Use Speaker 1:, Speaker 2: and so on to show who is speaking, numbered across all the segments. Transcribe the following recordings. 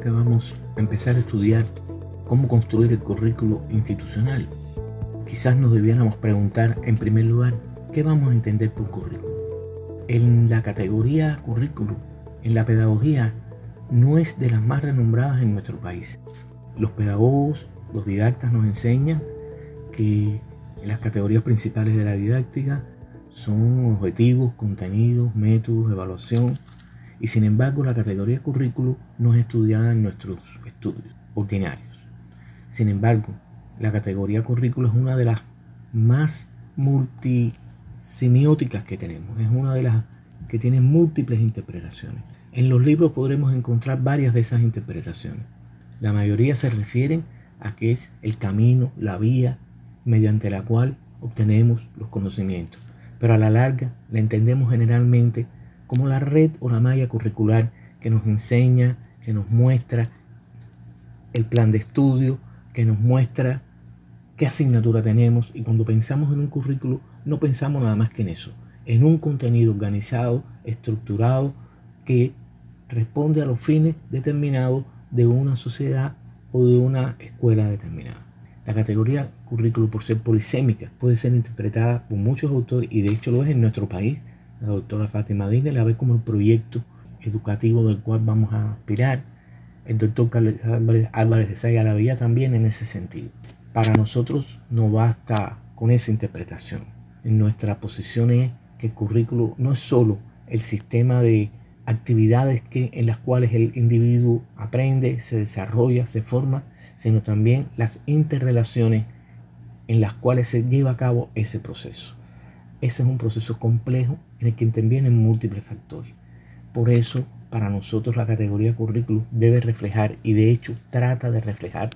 Speaker 1: que vamos a empezar a estudiar cómo construir el currículo institucional, quizás nos debiéramos preguntar en primer lugar qué vamos a entender por currículo. En la categoría currículo, en la pedagogía, no es de las más renombradas en nuestro país. Los pedagogos, los didactas nos enseñan que las categorías principales de la didáctica son objetivos, contenidos, métodos, evaluación, y sin embargo la categoría currículo no es estudiada en nuestros estudios ordinarios. Sin embargo, la categoría currículo es una de las más multisemióticas que tenemos, es una de las que tiene múltiples interpretaciones. En los libros podremos encontrar varias de esas interpretaciones. La mayoría se refieren a que es el camino, la vía mediante la cual obtenemos los conocimientos, pero a la larga la entendemos generalmente como la red o la malla curricular que nos enseña, que nos muestra el plan de estudio, que nos muestra qué asignatura tenemos y cuando pensamos en un currículo no pensamos nada más que en eso, en un contenido organizado, estructurado, que responde a los fines determinados de una sociedad o de una escuela determinada. La categoría currículo por ser polisémica puede ser interpretada por muchos autores y de hecho lo es en nuestro país la doctora Fátima Dine la ve como el proyecto educativo del cual vamos a aspirar. El doctor Carlos Álvarez de Saya la veía también en ese sentido. Para nosotros no basta con esa interpretación. Nuestra posición es que el currículo no es solo el sistema de actividades que, en las cuales el individuo aprende, se desarrolla, se forma, sino también las interrelaciones en las cuales se lleva a cabo ese proceso. Ese es un proceso complejo en el que intervienen múltiples factores. Por eso, para nosotros la categoría currículum debe reflejar, y de hecho trata de reflejar,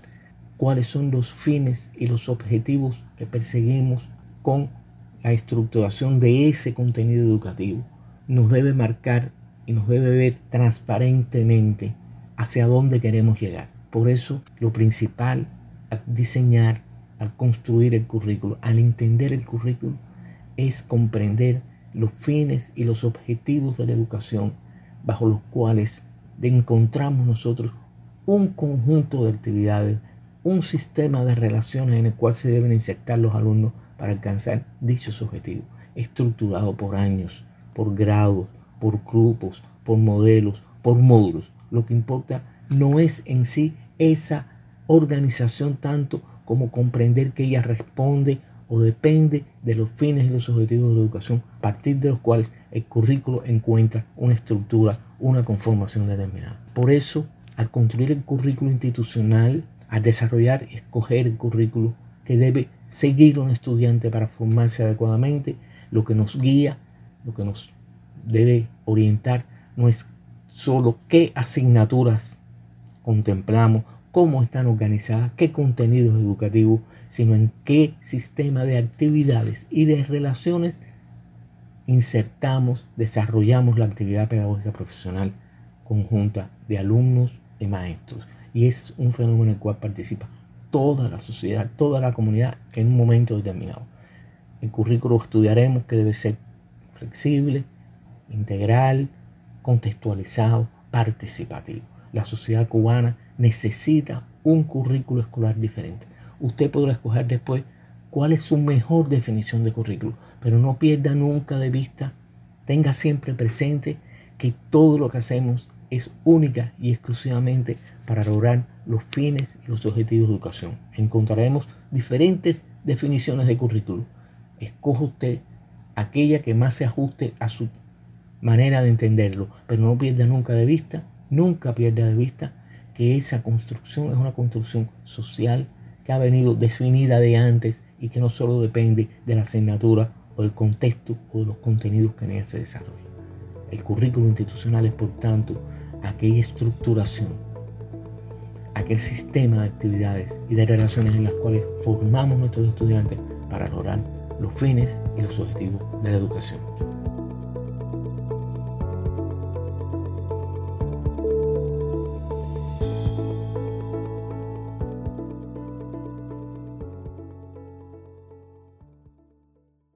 Speaker 1: cuáles son los fines y los objetivos que perseguimos con la estructuración de ese contenido educativo. Nos debe marcar y nos debe ver transparentemente hacia dónde queremos llegar. Por eso, lo principal al diseñar, al construir el currículo, al entender el currículo, es comprender los fines y los objetivos de la educación bajo los cuales encontramos nosotros un conjunto de actividades, un sistema de relaciones en el cual se deben insertar los alumnos para alcanzar dichos objetivos, estructurado por años, por grados, por grupos, por modelos, por módulos. Lo que importa no es en sí esa organización tanto como comprender que ella responde o depende de los fines y los objetivos de la educación, a partir de los cuales el currículo encuentra una estructura, una conformación determinada. Por eso, al construir el currículo institucional, al desarrollar y escoger el currículo que debe seguir un estudiante para formarse adecuadamente, lo que nos guía, lo que nos debe orientar, no es solo qué asignaturas contemplamos, cómo están organizadas, qué contenidos educativos sino en qué sistema de actividades y de relaciones insertamos, desarrollamos la actividad pedagógica profesional conjunta de alumnos y maestros. Y es un fenómeno en el cual participa toda la sociedad, toda la comunidad en un momento determinado. El currículo estudiaremos que debe ser flexible, integral, contextualizado, participativo. La sociedad cubana necesita un currículo escolar diferente usted podrá escoger después cuál es su mejor definición de currículo, pero no pierda nunca de vista, tenga siempre presente que todo lo que hacemos es única y exclusivamente para lograr los fines y los objetivos de educación. Encontraremos diferentes definiciones de currículo. Escoja usted aquella que más se ajuste a su manera de entenderlo, pero no pierda nunca de vista, nunca pierda de vista que esa construcción es una construcción social, que ha venido definida de antes y que no solo depende de la asignatura o del contexto o de los contenidos que en ella se desarrollan. El currículo institucional es, por tanto, aquella estructuración, aquel sistema de actividades y de relaciones en las cuales formamos nuestros estudiantes para lograr los fines y los objetivos de la educación.